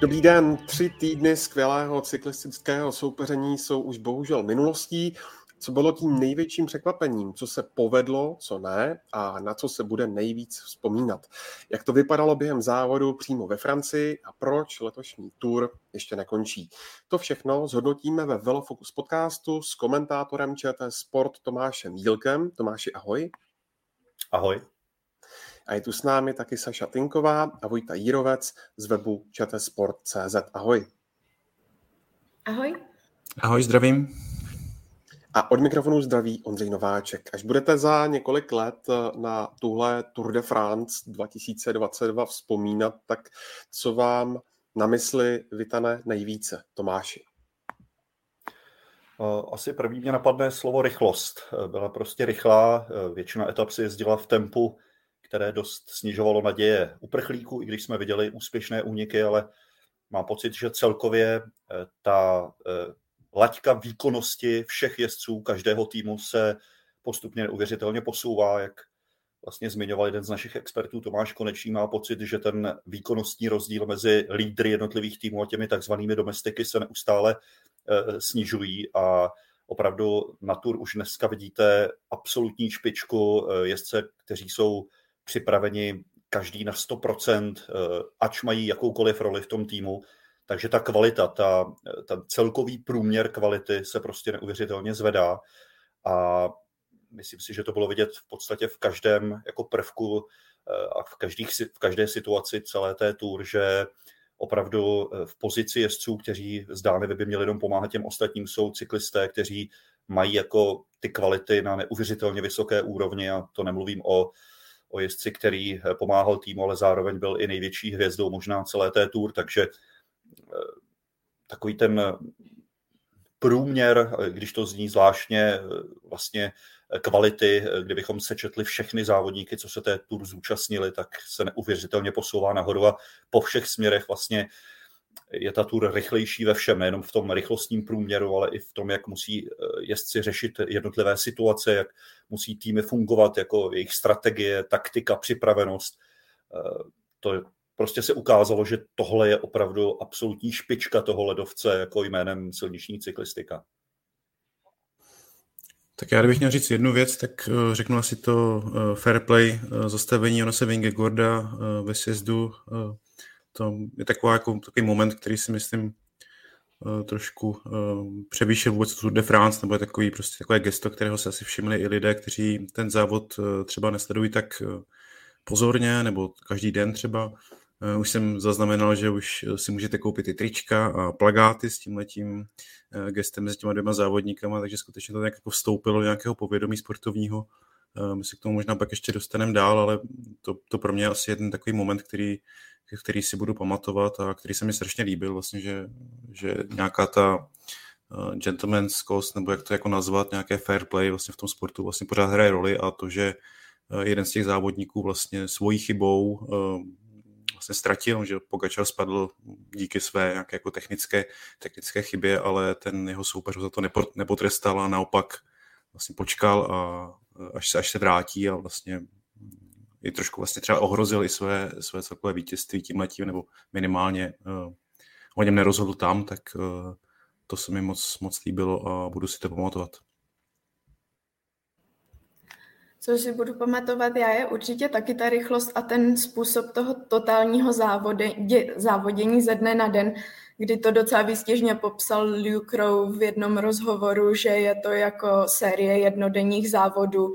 Dobrý den, tři týdny skvělého cyklistického soupeření jsou už bohužel minulostí. Co bylo tím největším překvapením? Co se povedlo, co ne a na co se bude nejvíc vzpomínat? Jak to vypadalo během závodu přímo ve Francii a proč letošní tour ještě nekončí? To všechno zhodnotíme ve Velofocus podcastu s komentátorem ČT Sport Tomášem Jílkem. Tomáši, ahoj. Ahoj. A je tu s námi taky Saša Tinková a Vojta Jírovec z webu čtsport.cz. Ahoj. Ahoj. Ahoj, zdravím. A od mikrofonu zdraví Ondřej Nováček. Až budete za několik let na tuhle Tour de France 2022 vzpomínat, tak co vám na mysli vytane nejvíce, Tomáši? Asi první mě napadne slovo rychlost. Byla prostě rychlá, většina etap si jezdila v tempu, které dost snižovalo naděje uprchlíků, i když jsme viděli úspěšné úniky, ale mám pocit, že celkově ta laťka výkonnosti všech jezdců každého týmu se postupně neuvěřitelně posouvá, jak vlastně zmiňoval jeden z našich expertů, Tomáš Konečný, má pocit, že ten výkonnostní rozdíl mezi lídry jednotlivých týmů a těmi takzvanými domestiky se neustále e, snižují a opravdu na tur už dneska vidíte absolutní špičku jezdce, kteří jsou připraveni každý na 100%, e, ač mají jakoukoliv roli v tom týmu, takže ta kvalita, ta, ta celkový průměr kvality se prostě neuvěřitelně zvedá. A myslím si, že to bylo vidět v podstatě v každém jako prvku eh, a v, každých, v každé situaci celé té tour, že opravdu eh, v pozici jezdců, kteří zdánlivě by měli jenom pomáhat těm ostatním, jsou cyklisté, kteří mají jako ty kvality na neuvěřitelně vysoké úrovni a to nemluvím o, o jezdci, který eh, pomáhal týmu, ale zároveň byl i největší hvězdou možná celé té tour, takže takový ten průměr, když to zní zvláštně, vlastně kvality, kdybychom sečetli všechny závodníky, co se té tur zúčastnili, tak se neuvěřitelně posouvá nahoru a po všech směrech vlastně je ta tur rychlejší ve všem, nejenom v tom rychlostním průměru, ale i v tom, jak musí jezdci řešit jednotlivé situace, jak musí týmy fungovat, jako jejich strategie, taktika, připravenost. To prostě se ukázalo, že tohle je opravdu absolutní špička toho ledovce jako jménem silniční cyklistika. Tak já kdybych měl říct jednu věc, tak eh, řeknu asi to eh, fair play eh, zastavení Jonase Vingegorda ve sjezdu. To je taková, jako, takový moment, který si myslím trošku převýšil vůbec Tour de France, nebo je takový prostě takové gesto, kterého se asi všimli i lidé, kteří ten závod třeba nesledují tak pozorně, nebo každý den třeba. Eh, už jsem zaznamenal, že už eh, si můžete koupit i trička a plagáty s tím letím eh, gestem mezi těma dvěma závodníkama, takže skutečně to nějak jako vstoupilo do nějakého povědomí sportovního. My se k tomu možná pak ještě dostaneme dál, ale to, to pro mě je asi jeden takový moment, který, který si budu pamatovat a který se mi strašně líbil, vlastně, že, že nějaká ta gentleman's cost, nebo jak to jako nazvat, nějaké fair play vlastně v tom sportu vlastně pořád hraje roli a to, že jeden z těch závodníků vlastně svojí chybou vlastně ztratil, že Pogačar spadl díky své nějaké jako technické, technické chybě, ale ten jeho soupeř za to nepotrestal a naopak vlastně počkal a až se, až se vrátí a vlastně i trošku vlastně třeba ohrozil i své, své celkové vítězství tím letím, nebo minimálně uh, o něm nerozhodl tam, tak uh, to se mi moc, moc líbilo a budu si to pamatovat. Co si budu pamatovat já, je určitě taky ta rychlost a ten způsob toho totálního závody, dě, závodění ze dne na den, kdy to docela výstěžně popsal Luke Rowe v jednom rozhovoru, že je to jako série jednodenních závodů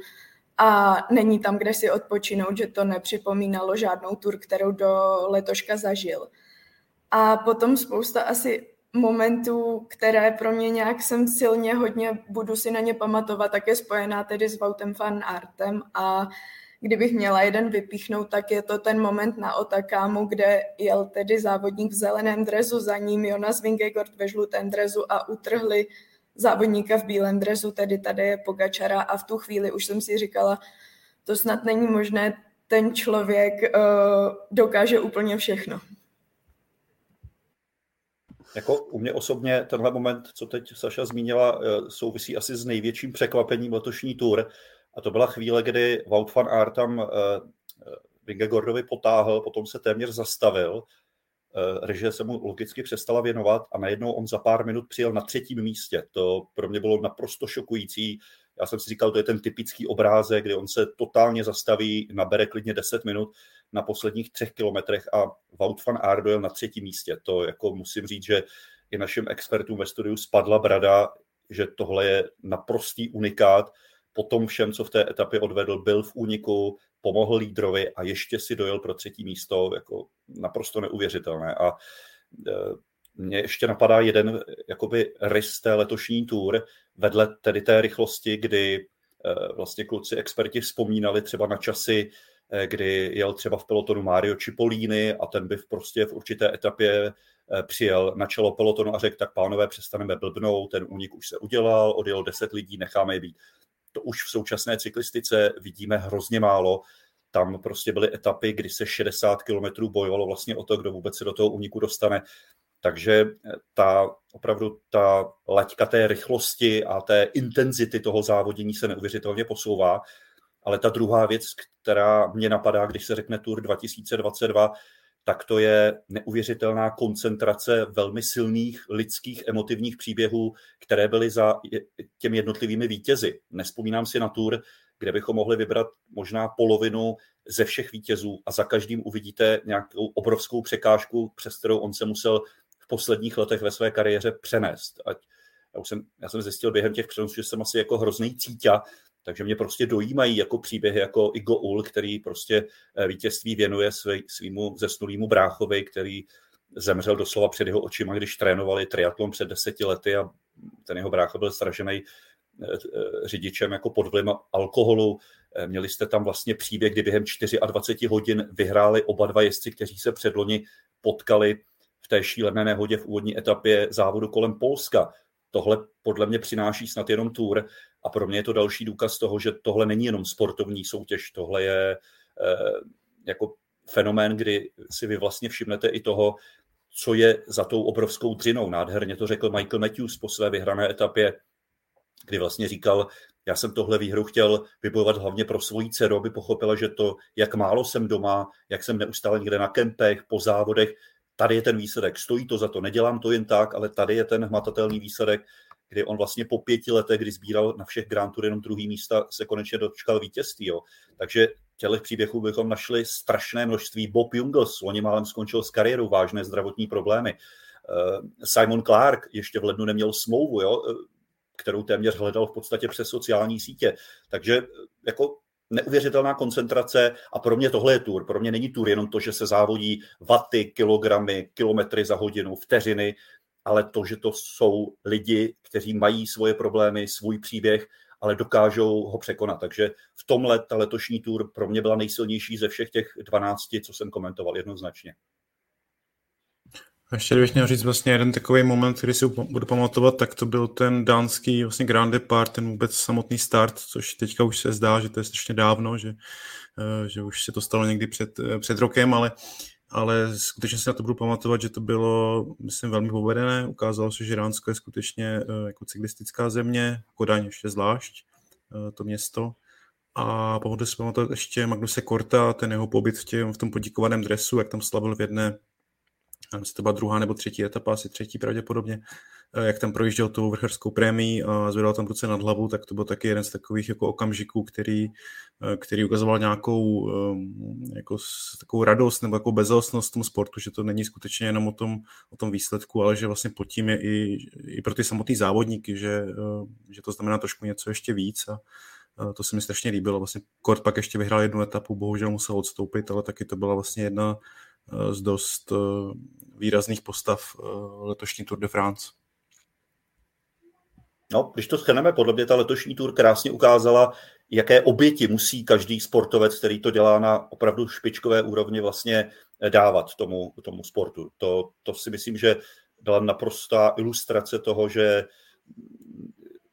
a není tam, kde si odpočinout, že to nepřipomínalo žádnou tur, kterou do letoška zažil. A potom spousta asi momentů, které pro mě nějak jsem silně hodně, budu si na ně pamatovat, tak je spojená tedy s Voutem Fan Artem a kdybych měla jeden vypíchnout, tak je to ten moment na Otakámu, kde jel tedy závodník v zeleném drezu za ním, Jonas Vingegaard ve žlutém drezu a utrhli závodníka v bílém dresu, tedy tady je Pogačara a v tu chvíli už jsem si říkala, to snad není možné, ten člověk uh, dokáže úplně všechno. Jako u mě osobně tenhle moment, co teď Saša zmínila, eh, souvisí asi s největším překvapením letošní tour. A to byla chvíle, kdy Wout van Aert tam uh, Vingegordovi potáhl, potom se téměř zastavil Eh, režie se mu logicky přestala věnovat a najednou on za pár minut přijel na třetím místě. To pro mě bylo naprosto šokující. Já jsem si říkal, to je ten typický obrázek, kdy on se totálně zastaví, nabere klidně 10 minut na posledních třech kilometrech a Wout van Aert na třetím místě. To jako musím říct, že i našim expertům ve studiu spadla brada, že tohle je naprostý unikát. Po tom všem, co v té etapě odvedl, byl v úniku, pomohl lídrovi a ještě si dojel pro třetí místo, jako naprosto neuvěřitelné. A e, mně ještě napadá jeden jakoby rys té letošní tour, vedle tedy té rychlosti, kdy e, vlastně kluci experti vzpomínali třeba na časy, e, kdy jel třeba v pelotonu Mario Cipollini a ten by prostě v určité etapě přijel na čelo pelotonu a řekl, tak pánové, přestaneme blbnout, ten únik už se udělal, odjelo 10 lidí, necháme je být to už v současné cyklistice vidíme hrozně málo. Tam prostě byly etapy, kdy se 60 km bojovalo vlastně o to, kdo vůbec se do toho úniku dostane. Takže ta opravdu ta laťka té rychlosti a té intenzity toho závodění se neuvěřitelně posouvá. Ale ta druhá věc, která mě napadá, když se řekne Tour 2022, tak to je neuvěřitelná koncentrace velmi silných lidských emotivních příběhů, které byly za těmi jednotlivými vítězi. Nespomínám si na tur, kde bychom mohli vybrat možná polovinu ze všech vítězů a za každým uvidíte nějakou obrovskou překážku, přes kterou on se musel v posledních letech ve své kariéře přenést. Ať já, už jsem, já jsem zjistil během těch přenosů, že jsem asi jako hrozný cítě, takže mě prostě dojímají jako příběhy jako Igo Ul, který prostě eh, vítězství věnuje svý, svýmu zesnulýmu bráchovi, který zemřel doslova před jeho očima, když trénovali triatlon před deseti lety a ten jeho brácha byl stražený eh, eh, řidičem jako pod vlivem alkoholu. Měli jste tam vlastně příběh, kdy během 24 hodin vyhráli oba dva jezdci, kteří se předloni potkali v té šílené nehodě v úvodní etapě závodu kolem Polska. Tohle podle mě přináší snad jenom tour a pro mě je to další důkaz toho, že tohle není jenom sportovní soutěž, tohle je eh, jako fenomén, kdy si vy vlastně všimnete i toho, co je za tou obrovskou dřinou. Nádherně to řekl Michael Matthews po své vyhrané etapě, kdy vlastně říkal, já jsem tohle výhru chtěl vybojovat hlavně pro svoji dceru, aby pochopila, že to, jak málo jsem doma, jak jsem neustále někde na kempech, po závodech, tady je ten výsledek, stojí to za to, nedělám to jen tak, ale tady je ten hmatatelný výsledek, kdy on vlastně po pěti letech, kdy sbíral na všech Grand Tour jenom druhý místa, se konečně dočkal vítězství. Jo. Takže těch příběhů bychom našli strašné množství. Bob Jungels, oni málem skončil s kariérou, vážné zdravotní problémy. Eh, Simon Clark ještě v lednu neměl smlouvu, jo, eh, kterou téměř hledal v podstatě přes sociální sítě. Takže eh, jako neuvěřitelná koncentrace a pro mě tohle je tour. Pro mě není tour jenom to, že se závodí vaty, kilogramy, kilometry za hodinu, vteřiny, ale to, že to jsou lidi, kteří mají svoje problémy, svůj příběh, ale dokážou ho překonat. Takže v tomhle ta letošní tour pro mě byla nejsilnější ze všech těch 12, co jsem komentoval jednoznačně. A ještě kdybych měl říct vlastně jeden takový moment, který si budu pamatovat, tak to byl ten dánský vlastně Grand Depart, ten vůbec samotný start, což teďka už se zdá, že to je strašně dávno, že, eh, že už se to stalo někdy před, eh, před rokem, ale ale skutečně si na to budu pamatovat, že to bylo, myslím, velmi povedené. Ukázalo se, že Ránsko je skutečně eh, jako cyklistická země, Kodaň ještě zvlášť, to město. A pamatuju si pamatovat ještě Magnuse Korta, ten jeho pobyt v, tě, v tom podíkovaném dresu, jak tam slavil v jedné nevím, to byla druhá nebo třetí etapa, asi třetí pravděpodobně, eh, jak tam projížděl tou vrcherskou prémií a zvedal tam ruce nad hlavu, tak to byl taky jeden z takových jako okamžiků, který, eh, který ukazoval nějakou ehm, jako takovou radost nebo jako bezostnost v tom sportu, že to není skutečně jenom o tom, o tom výsledku, ale že vlastně pod tím je i, i pro ty samotné závodníky, že, eh, že to znamená trošku něco ještě víc a to se mi strašně líbilo. Vlastně Kort pak ještě vyhrál jednu etapu, bohužel musel odstoupit, ale taky to byla vlastně jedna z dost výrazných postav eh, letošní Tour de France. No, když to schrneme, podle mě ta letošní tour krásně ukázala, jaké oběti musí každý sportovec, který to dělá na opravdu špičkové úrovni, vlastně dávat tomu, tomu sportu. To, to si myslím, že byla naprostá ilustrace toho, že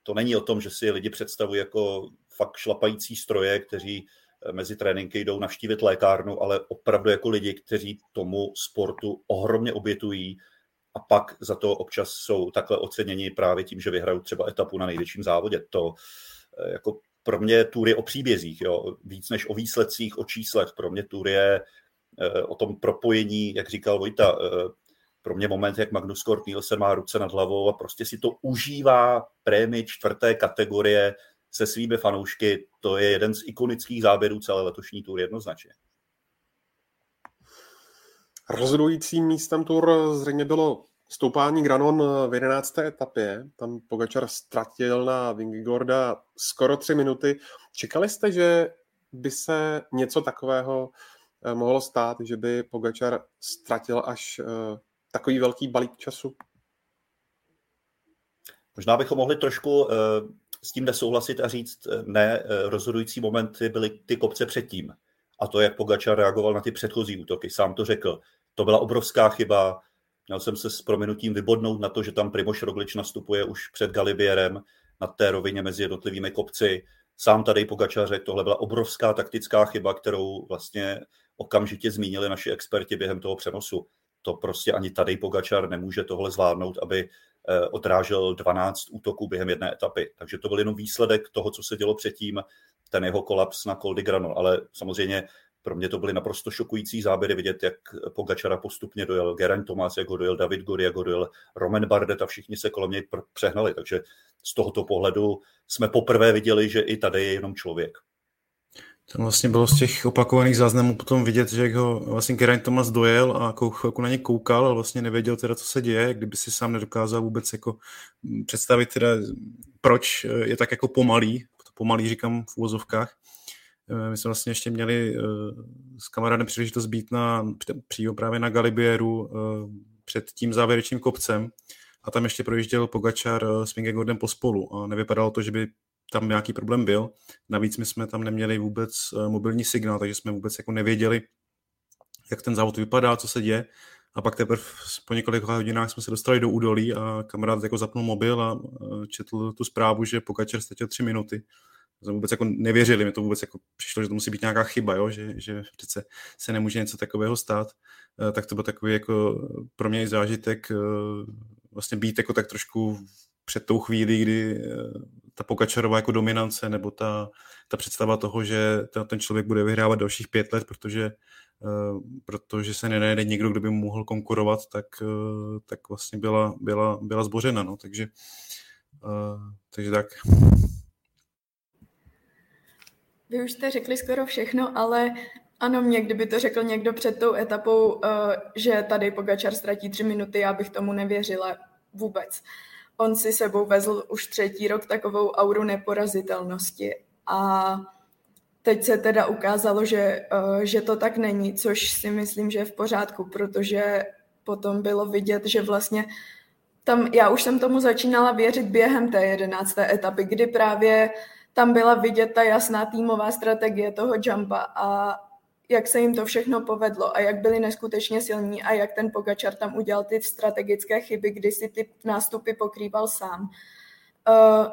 to není o tom, že si lidi představují jako fakt šlapající stroje, kteří eh, mezi tréninky jdou navštívit lékárnu, ale opravdu jako lidi, kteří tomu sportu ohromně obětují a pak za to občas jsou takhle oceněni právě tím, že vyhrajou třeba etapu na největším závodě. To eh, jako pro mě tour je o příbězích, jo? víc než o výsledcích, o číslech. Pro mě tour je eh, o tom propojení, jak říkal Vojta, pro mě moment, jak Magnus Kort Nielsen má ruce nad hlavou a prostě si to užívá prémy čtvrté kategorie se svými fanoušky, to je jeden z ikonických záběrů celé letošní tour jednoznačně. Rozhodujícím místem tour zřejmě bylo stoupání Granon v 11. etapě. Tam Pogačar ztratil na Vingigorda skoro tři minuty. Čekali jste, že by se něco takového eh, mohlo stát, že by Pogačar ztratil až eh, takový velký balík času? Možná bychom mohli trošku uh, s tím nesouhlasit a říct, eh, ne, uh, rozhodující momenty byly ty kopce předtím. A to, jak Pogačar reagoval na ty předchozí útoky, sám to řekl. To byla obrovská chyba. Měl jsem se s prominutím vybodnout na to, že tam Primoš Roglič nastupuje už před Galibierem na té rovině mezi jednotlivými kopci. Sám tady Pogačar řekl, tohle byla obrovská taktická chyba, kterou vlastně okamžitě zmínili naši experti během toho přenosu to prostě ani tady Pogačar nemůže tohle zvládnout, aby eh, odrážel 12 útoků během jedné etapy. Takže to byl jenom výsledek toho, co se dělo předtím, ten jeho kolaps na Col de Grano. Ale samozřejmě pro mě to byly naprosto šokující záběry vidět, jak Pogačara postupně dojel Geraint Thomas, jak ho dojel David Gori, jak ho dojel Roman Bardet a všichni se kolem něj přehnali. Takže z tohoto pohledu jsme poprvé viděli, že i tady je jenom člověk. Tam vlastně bylo z těch opakovaných záznamů potom vidět, že jak ho vlastně Geraint Thomas dojel a chvilku na ně koukal a vlastně nevěděl teda, co se děje, kdyby si sám nedokázal vůbec jako představit teda, proč je tak jako pomalý, to pomalý říkám v úvozovkách. Eh, my jsme vlastně ještě měli eh, s kamarádem příležitost být na, přímo právě na Galibieru eh, před tím závěrečným kopcem a tam ještě projížděl Pogačar s Vingegordem pospolu a nevypadalo to, že by tam nějaký problém byl. Navíc my jsme tam neměli vůbec eh, mobilní signál, takže jsme vůbec jako nevěděli, jak ten závod vypadá, co se děje. A pak teprve po několika hodinách jsme se dostali do údolí a kamarád jako zapnul mobil a eh, četl tu zprávu, že Pogačar ztratil tři minuty. Jsme vůbec jako nevěřili, mi to vůbec jako přišlo, že to musí být nějaká chyba, jo? Že, že přece se nemůže něco takového stát. Eh, tak to byl takový jako pro mě zážitek vlastně být jako tak trošku před tou chvílí, kdy ta Pokačarová jako dominance nebo ta, ta představa toho, že ten člověk bude vyhrávat dalších pět let, protože, uh, protože se nenajde někdo, kdo by mu mohl konkurovat, tak, uh, tak vlastně byla, byla, byla zbořena. No. Takže, uh, takže tak. Vy už jste řekli skoro všechno, ale ano, mě kdyby to řekl někdo před tou etapou, že tady Pogačar ztratí tři minuty, já bych tomu nevěřila vůbec on si sebou vezl už třetí rok takovou auru neporazitelnosti. A teď se teda ukázalo, že, eh, že to tak není, což si myslím, že je v pořádku, protože potom bylo vidět, že vlastně tam, já už jsem tomu začínala věřit během té jedenácté etapy, kdy právě tam byla vidět ta jasná týmová strategie toho jumpa a jak se jim to všechno povedlo a jak byli neskutečně silní a jak ten Pogačar tam udělal ty strategické chyby, kdy si ty nástupy pokrýval sám. Uh,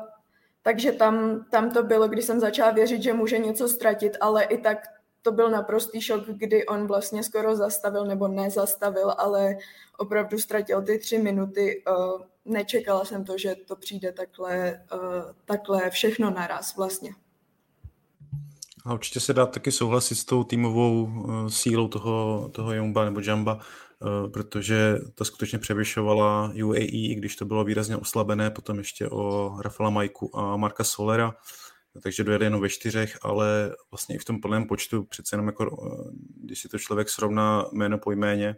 takže tam, tam to bylo, kdy jsem začala věřit, že může něco ztratit, ale i tak to byl naprostý šok, kdy on vlastně skoro zastavil, nebo nezastavil, ale opravdu ztratil ty tři minuty. Uh, nečekala jsem to, že to přijde takhle, uh, takhle všechno naraz vlastně. A určitě se dá taky souhlasit s tou týmovou uh, sílou toho, toho Jumba nebo Jamba, uh, protože ta skutečně převyšovala UAE, i když to bylo výrazně oslabené, potom ještě o Rafaela Majku a Marka Solera, takže dojeli jenom ve čtyřech, ale vlastně i v tom plném počtu, přece jenom jako, uh, když si to člověk srovná jméno po jméně,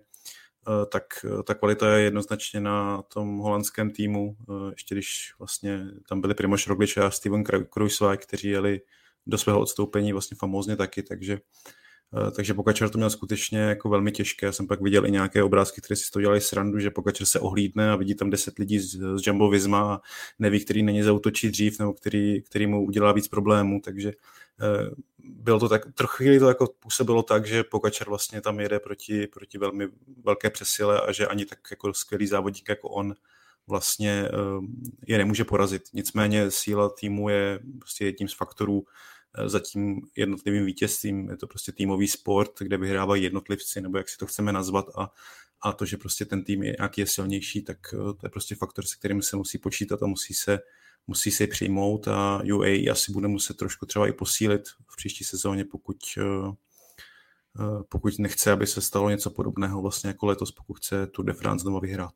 tak ta kvalita je jednoznačně na tom holandském týmu, ještě když vlastně tam byli Primoš Roglič a Steven Kruiswijk, kteří jeli do svého odstoupení vlastně famózně taky, takže eh, takže Pokačer to měl skutečně jako velmi těžké. Já jsem pak viděl i nějaké obrázky, které si to dělají srandu, že Pokačer se ohlídne a vidí tam deset lidí z, z Jumbo Visma a neví, který není zautočí dřív nebo který, který mu udělá víc problémů, takže eh, bylo to tak, trochu chvíli to jako působilo tak, že Pokačer vlastně tam jede proti, proti velmi velké přesile a že ani tak jako skvělý závodník jako on vlastně je nemůže porazit. Nicméně síla týmu je prostě jedním z faktorů za tím jednotlivým vítězstvím. Je to prostě týmový sport, kde vyhrávají jednotlivci, nebo jak si to chceme nazvat a, a to, že prostě ten tým je nějaký je silnější, tak to je prostě faktor, se kterým se musí počítat a musí se musí se přijmout a UAE asi bude muset trošku třeba i posílit v příští sezóně, pokud, eh, eh, pokud nechce, aby se stalo něco podobného vlastně jako letos, pokud chce tu de France znovu vyhrát.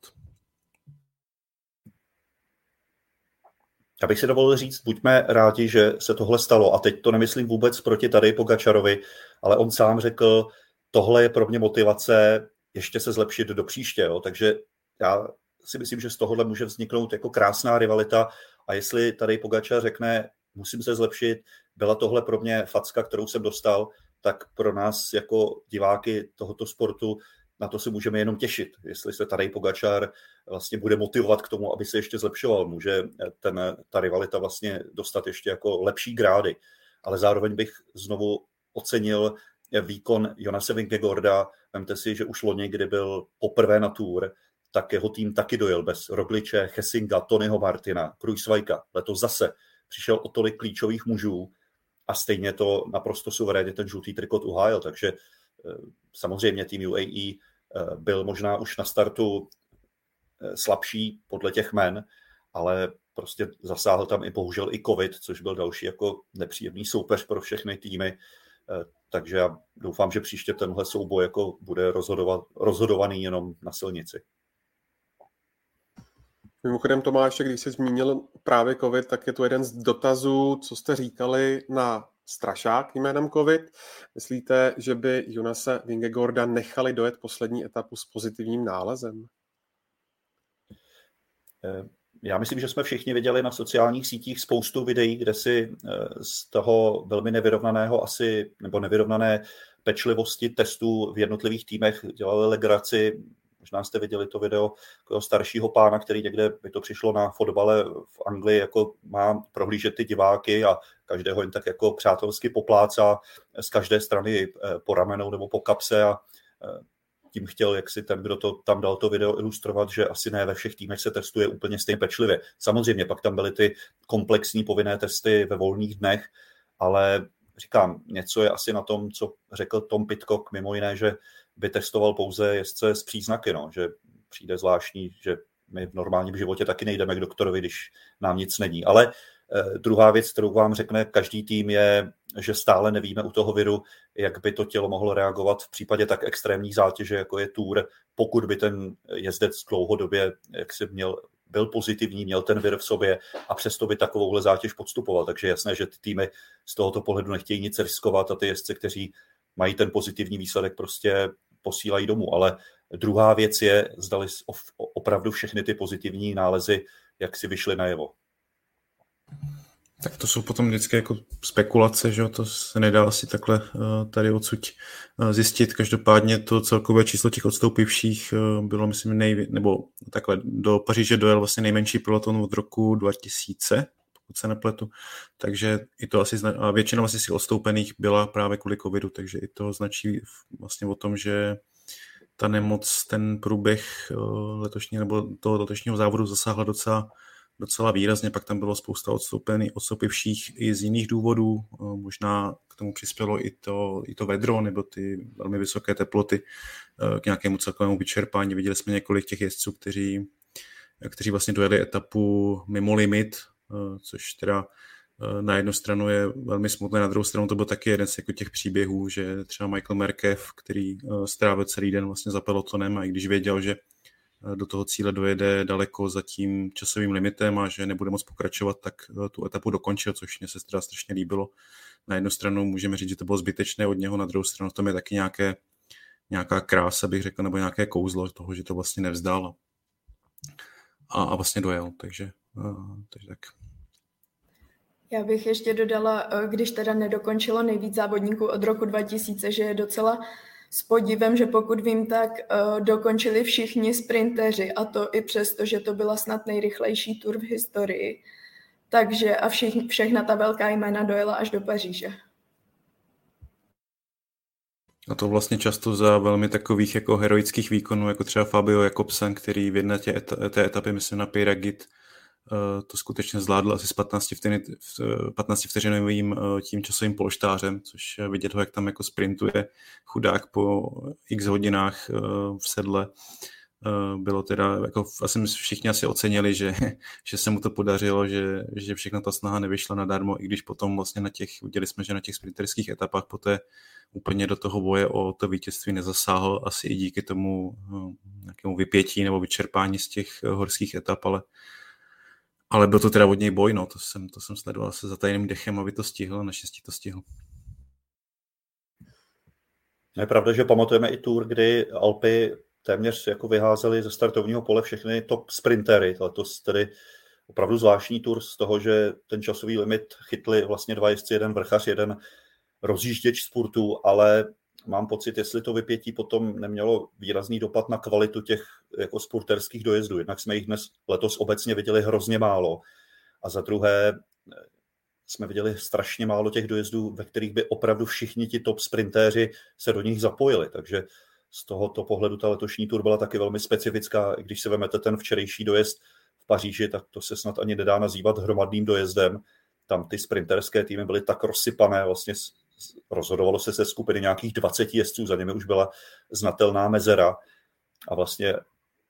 Já bych si dovolil říct, buďme rádi, že se tohle stalo. A teď to nemyslím vůbec proti tady Pogačarovi, ale on sám řekl, tohle je pro mě motivace ještě se zlepšit do příště. Jo. Takže já si myslím, že z tohohle může vzniknout jako krásná rivalita a jestli tady Pogača řekne, musím se zlepšit, byla tohle pro mě facka, kterou jsem dostal, tak pro nás jako diváky tohoto sportu na to se můžeme jenom těšit. Jestli se tady Pogačar vlastně bude motivovat k tomu, aby se ještě zlepšoval, může ten, ta rivalita vlastně dostat ještě jako lepší grády. Ale zároveň bych znovu ocenil výkon Jonase Vingegaarda. Vemte si, že už loni, kdy byl poprvé na tour, tak jeho tým taky dojel bez Rogliče, Hessinga, Tonyho Martina, Krujsvajka. Letos zase přišel o tolik klíčových mužů a stejně to naprosto suverénně ten žlutý trikot uhájil, takže eh, samozřejmě tým UAE eh, byl možná už na startu eh, slabší podle těch men, ale prostě zasáhl tam i bohužel i covid, což byl další jako nepříjemný soupeř pro všechny týmy. Takže já doufám, že příště tenhle souboj jako bude rozhodovat, rozhodovaný jenom na silnici. Mimochodem Tomáš, když jsi zmínil právě COVID, tak je to jeden z dotazů, co jste říkali na strašák jménem COVID. Myslíte, že by Jonase Vingegorda nechali dojet poslední etapu s pozitivním nálezem? Eh, já myslím, že jsme všichni viděli na sociálních sítích spoustu videí, kde si eh, z toho velmi nevyrovnaného asi, nebo nevyrovnané pečlivosti testů v jednotlivých týmech dělali legraci Možná jste viděli to video staršího pána, který někde, by to přišlo na fotbale v Anglii, jako má prohlížet ty diváky a každého jen tak jako přátelsky poplácá z každé strany eh, po ramenou nebo po kapse a eh, tím chtěl, jak si ten, kdo to tam dal to video ilustrovat, že asi ne ve všech týmech se testuje úplně stejně pečlivě. Samozřejmě pak tam byly ty komplexní povinné testy ve volných dnech, ale říkám, něco je asi na tom, co řekl Tom Pitcock, mimo jiné, že by testoval pouze jezdce s příznaky, no, že přijde zvláštní, že my v normálním životě taky nejdeme k doktorovi, když nám nic není. Ale eh, druhá věc, kterou vám řekne každý tým, je, že stále nevíme u toho viru, jak by to tělo mohlo reagovat v případě tak extrémní zátěže, jako je tour, pokud by ten jezdec dlouhodobě, jak si měl byl pozitivní, měl ten vir v sobě a přesto by takovouhle zátěž podstupoval. Takže jasné, že ty týmy z tohoto pohledu nechtějí nic riskovat a ty jezdce, kteří mají ten pozitivní výsledek, prostě posílají domů. Ale druhá věc je, zdali opravdu všechny ty pozitivní nálezy, jak si vyšly najevo. Tak to jsou potom vždycky jako spekulace, že to se nedá asi takhle eh, tady odsud eh, zjistit. Každopádně to celkové číslo těch odstoupivších eh, bylo, myslím, nej, nebo takhle, do Paříže dojel vlastně nejmenší peloton od roku 2000, pokud se nepletu. Takže i to asi, a většina vlastně si odstoupených byla právě kvůli covidu, takže i to značí vlastně o tom, že ta nemoc, ten průběh letošní nebo toho letošního závodu zasáhla docela docela výrazně, pak tam bylo spousta odstoupených, odstoupivších i z jiných důvodů, eh, možná k tomu přispělo i to, i to vedro nebo ty velmi vysoké teploty eh, k nějakému celkovému vyčerpání. Viděli jsme několik těch jezdců, kteří, kteří vlastně dojeli etapu mimo limit, eh, což teda na jednu stranu je velmi smutné, na druhou stranu to byl taky jeden z jako těch příběhů, že třeba Michael Merkev, který strávil celý den vlastně za pelotonem a i když věděl, že do toho cíle dojede daleko za tím časovým limitem a že nebude moc pokračovat, tak eh, tu etapu dokončil, což mě se teda strašně líbilo. Na jednu stranu můžeme říct, že to bylo zbytečné od něho, na druhou stranu v tom je taky nějaké, nějaká krása, bych řekl, nebo nějaké kouzlo toho, že to vlastně nevzdal a, a vlastně dojel, takže, takže tak. Já bych ještě dodala, eh, když teda nedokončilo nejvíc závodníků od roku 2000, že je docela s podívem, že pokud vím, tak uh, dokončili všichni sprinteři a to i přesto, že to byla snad nejrychlejší tur v historii. Takže a všich, všechna ta velká jména dojela až do Paříže. A to vlastně často za velmi takových jako heroických výkonů, jako třeba Fabio Jakobsen, který v jedné tě té etapy, myslím na Piragit, uh, to skutečně zvládl asi s 15, vteřin, 15 vteřinovým uh, tím časovým polštářem, což vidět ho, jak tam jako sprintuje chudák po x hodinách v sedle. Eh, bylo teda, jako asi všichni asi ocenili, že, že se mu to podařilo, že, že všechna ta snaha nevyšla nadarmo, i když potom vlastně na těch, viděli jsme, že na těch sprinterských etapách poté úplně do toho boje o to vítězství nezasáhl, asi i díky tomu eh, nějakému vypětí nebo vyčerpání z těch eh, horských etap, ale, ale byl to teda od něj boj, no, to jsem, to jsem sledoval se za tajným dechem, aby to stihl, naštěstí to stihl. Je pravda, že pamatujeme i tour, kdy Alpy téměř jako vyházeli ze startovního pole všechny top sprintery. Letos tedy opravdu zvláštní tur z toho, že ten časový limit chytli vlastně dva jezdci, jeden vrchař, jeden rozjížděč sportu, ale mám pocit, jestli to vypětí potom nemělo výrazný dopad na kvalitu těch jako sporterských dojezdů. Jednak jsme jich dnes letos obecně viděli hrozně málo. A za druhé jsme viděli strašně málo těch dojezdů, ve kterých by opravdu všichni ti top sprintéři se do nich zapojili. Takže z tohoto pohledu ta letošní tur byla taky velmi specifická. Když se vemete ten včerejší dojezd v Paříži, tak to se snad ani nedá nazývat hromadným dojezdem. Tam ty sprinterské týmy byly tak rozsypané, vlastně rozhodovalo se se skupiny nějakých 20 jezdců, za nimi už byla znatelná mezera a vlastně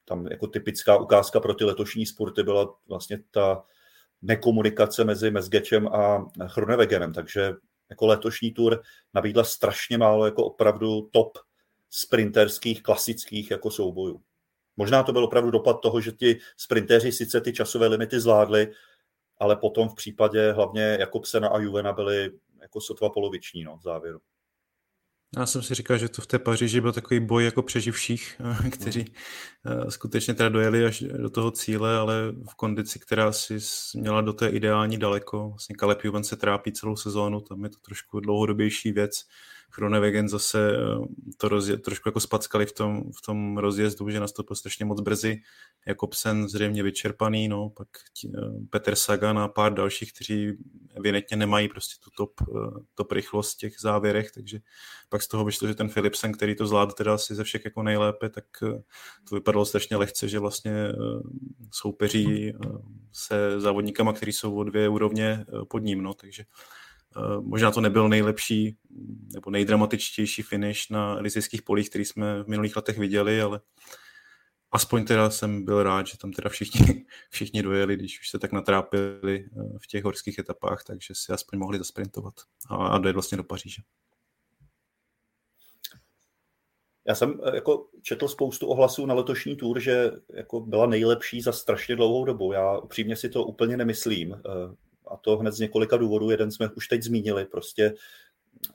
tam jako typická ukázka pro ty letošní sporty byla vlastně ta nekomunikace mezi Mezgečem a Chronewegenem, takže jako letošní tur nabídla strašně málo jako opravdu top sprinterských, klasických jako soubojů. Možná to byl opravdu dopad toho, že ti sprinteři sice ty časové limity zvládli, ale potom v případě hlavně Jakobsena a Juvena byli jako sotva poloviční no, v závěru. Já jsem si říkal, že to v té Paříži byl takový boj jako přeživších, kteří no. skutečně teda dojeli až do toho cíle, ale v kondici, která si měla do té ideální daleko. Vlastně Caleb Juven se trápí celou sezónu, tam je to trošku dlouhodobější věc. Chronewegen zase eh, to rozje, trošku jako spackali v tom, v tom rozjezdu, že nastoupil strašně moc brzy. Jakobsen zřejmě vyčerpaný, no, pak tí, eh, Petr Sagan a pár dalších, kteří evidentně nemají prostě tu top, eh, top rychlost v těch závěrech, takže pak z toho vyšlo, že ten Philipsen, který to zvládl teda asi ze všech jako nejlépe, tak to vypadalo strašně lehce, že vlastně soupeří se závodníkama, kteří jsou o dvě úrovně pod ním, no, takže možná to nebyl nejlepší nebo nejdramatičtější finish na elizijských polích, který jsme v minulých letech viděli, ale aspoň teda jsem byl rád, že tam teda všichni, všichni dojeli, když už se tak natrápili eh, v těch horských etapách, takže si aspoň mohli zasprintovat a, a dojet vlastně do Paříže. Já jsem eh, jako četl spoustu ohlasů na letošní tour, že jako byla nejlepší za strašně dlouhou dobu. Já upřímně si to úplně nemyslím a to hned z několika důvodů. Jeden jsme už teď zmínili, prostě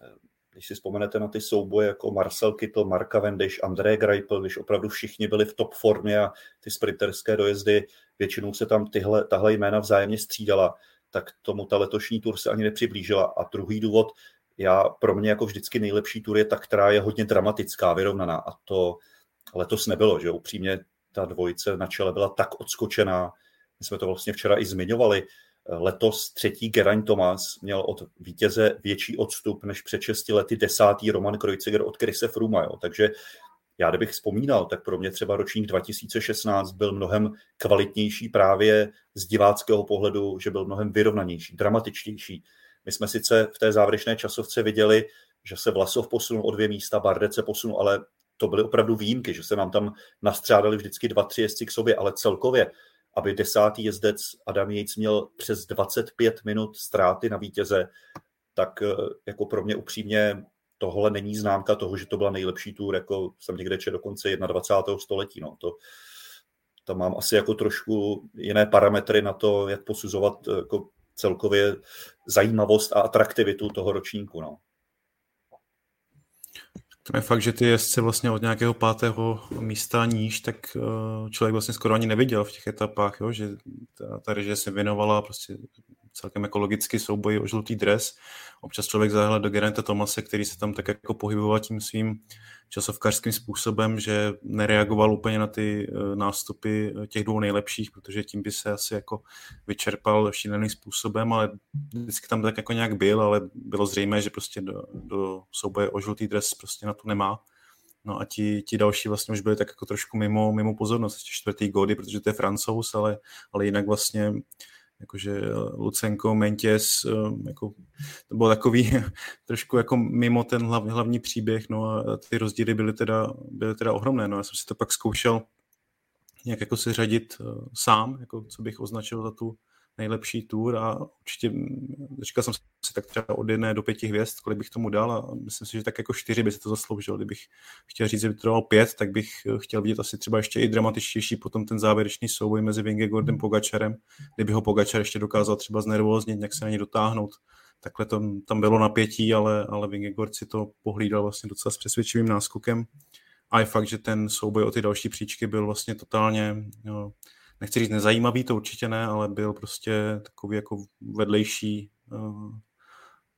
eh, když si vzpomenete na ty souboje jako Marcel Kittel, Marka Vendish, André Greipel, když opravdu všichni byli v top formě a ty sprinterské dojezdy, většinou se tam tyhle, tahle jména vzájemně střídala, tak tomu ta letošní tur se ani nepřiblížila. A druhý důvod, já pro mě jako vždycky nejlepší tur je ta, která je hodně dramatická, vyrovnaná. A to letos nebylo, že upřímně ta dvojice na čele byla tak odskočená. My jsme to vlastně včera i zmiňovali Letos třetí Geraint Thomas měl od vítěze větší odstup než před 6 lety desátý Roman Kreuziger od Krise Fruma. Jo. Takže já kdybych vzpomínal, tak pro mě třeba ročník 2016 byl mnohem kvalitnější právě z diváckého pohledu, že byl mnohem vyrovnanější, dramatičtější. My jsme sice v té závěrečné časovce viděli, že se Vlasov posunul o dvě místa, Bardec se posunul, ale to byly opravdu výjimky, že se nám tam nastřádali vždycky dva, tři jezdci k sobě, ale celkově aby desátý jezdec Adam Yates měl přes 25 minut ztráty na vítěze, tak eh, jako pro mě upřímně tohle není známka toho, že to byla nejlepší tour, jako jsem někde četl dokonce 21. století. No. To, tam mám asi jako trošku jiné parametry na to, jak posuzovat eh, jako celkově zajímavost a atraktivitu toho ročníku. No. Tam je fakt, že ty jezdce vlastně od nějakého pátého místa níž, tak uh, člověk vlastně skoro ani neviděl v těch etapách, jo? že ta, ta režie se věnovala prostě celkem logicky souboj o žlutý dres. Občas člověk zahled do Gerenta Tomase, který se tam tak jako pohyboval tím svým časovkařským způsobem, že nereagoval úplně na ty eh, nástupy těch dvou nejlepších, protože tím by se asi jako vyčerpal šíleným způsobem, ale vždycky tam tak jako nějak byl, ale bylo zřejmé, že prostě do, do souboje o žlutý dres prostě na to nemá. No a ti, ti další vlastně už byli tak jako trošku mimo, mimo pozornost, ještě čtvrtý gódy, protože to je francouz, ale, ale jinak vlastně jakože Lucenko, Mentěs, eh, jako, to bylo takový trošku jako mimo ten hlav, hlavní příběh, no a ty rozdíly byly teda, byly teda ohromné, no. Já jsem si to pak zkoušel nějak jako se řadit uh, sám, jako co bych označil za tu nejlepší tour a určitě říkal jsem si tak třeba od jedné do pěti hvězd, kolik bych tomu dal a myslím si, že tak jako čtyři by se to zasloužil. Kdybych chtěl říct, že by to dal pět, tak bych chtěl vidět asi třeba ještě i dramatičtější potom ten závěrečný souboj mezi Vingegordem Pogačarem, kdyby ho Pogačar ještě dokázal třeba znervóznit, nějak se na ně dotáhnout. Takhle to, tam bylo napětí, ale, ale Vingegord si to pohlídal vlastně docela s přesvědčivým náskokem. A je fakt, že ten souboj o ty další příčky byl vlastně totálně no, nechci říct nezajímavý, to určitě ne, ale byl prostě takový jako vedlejší uh,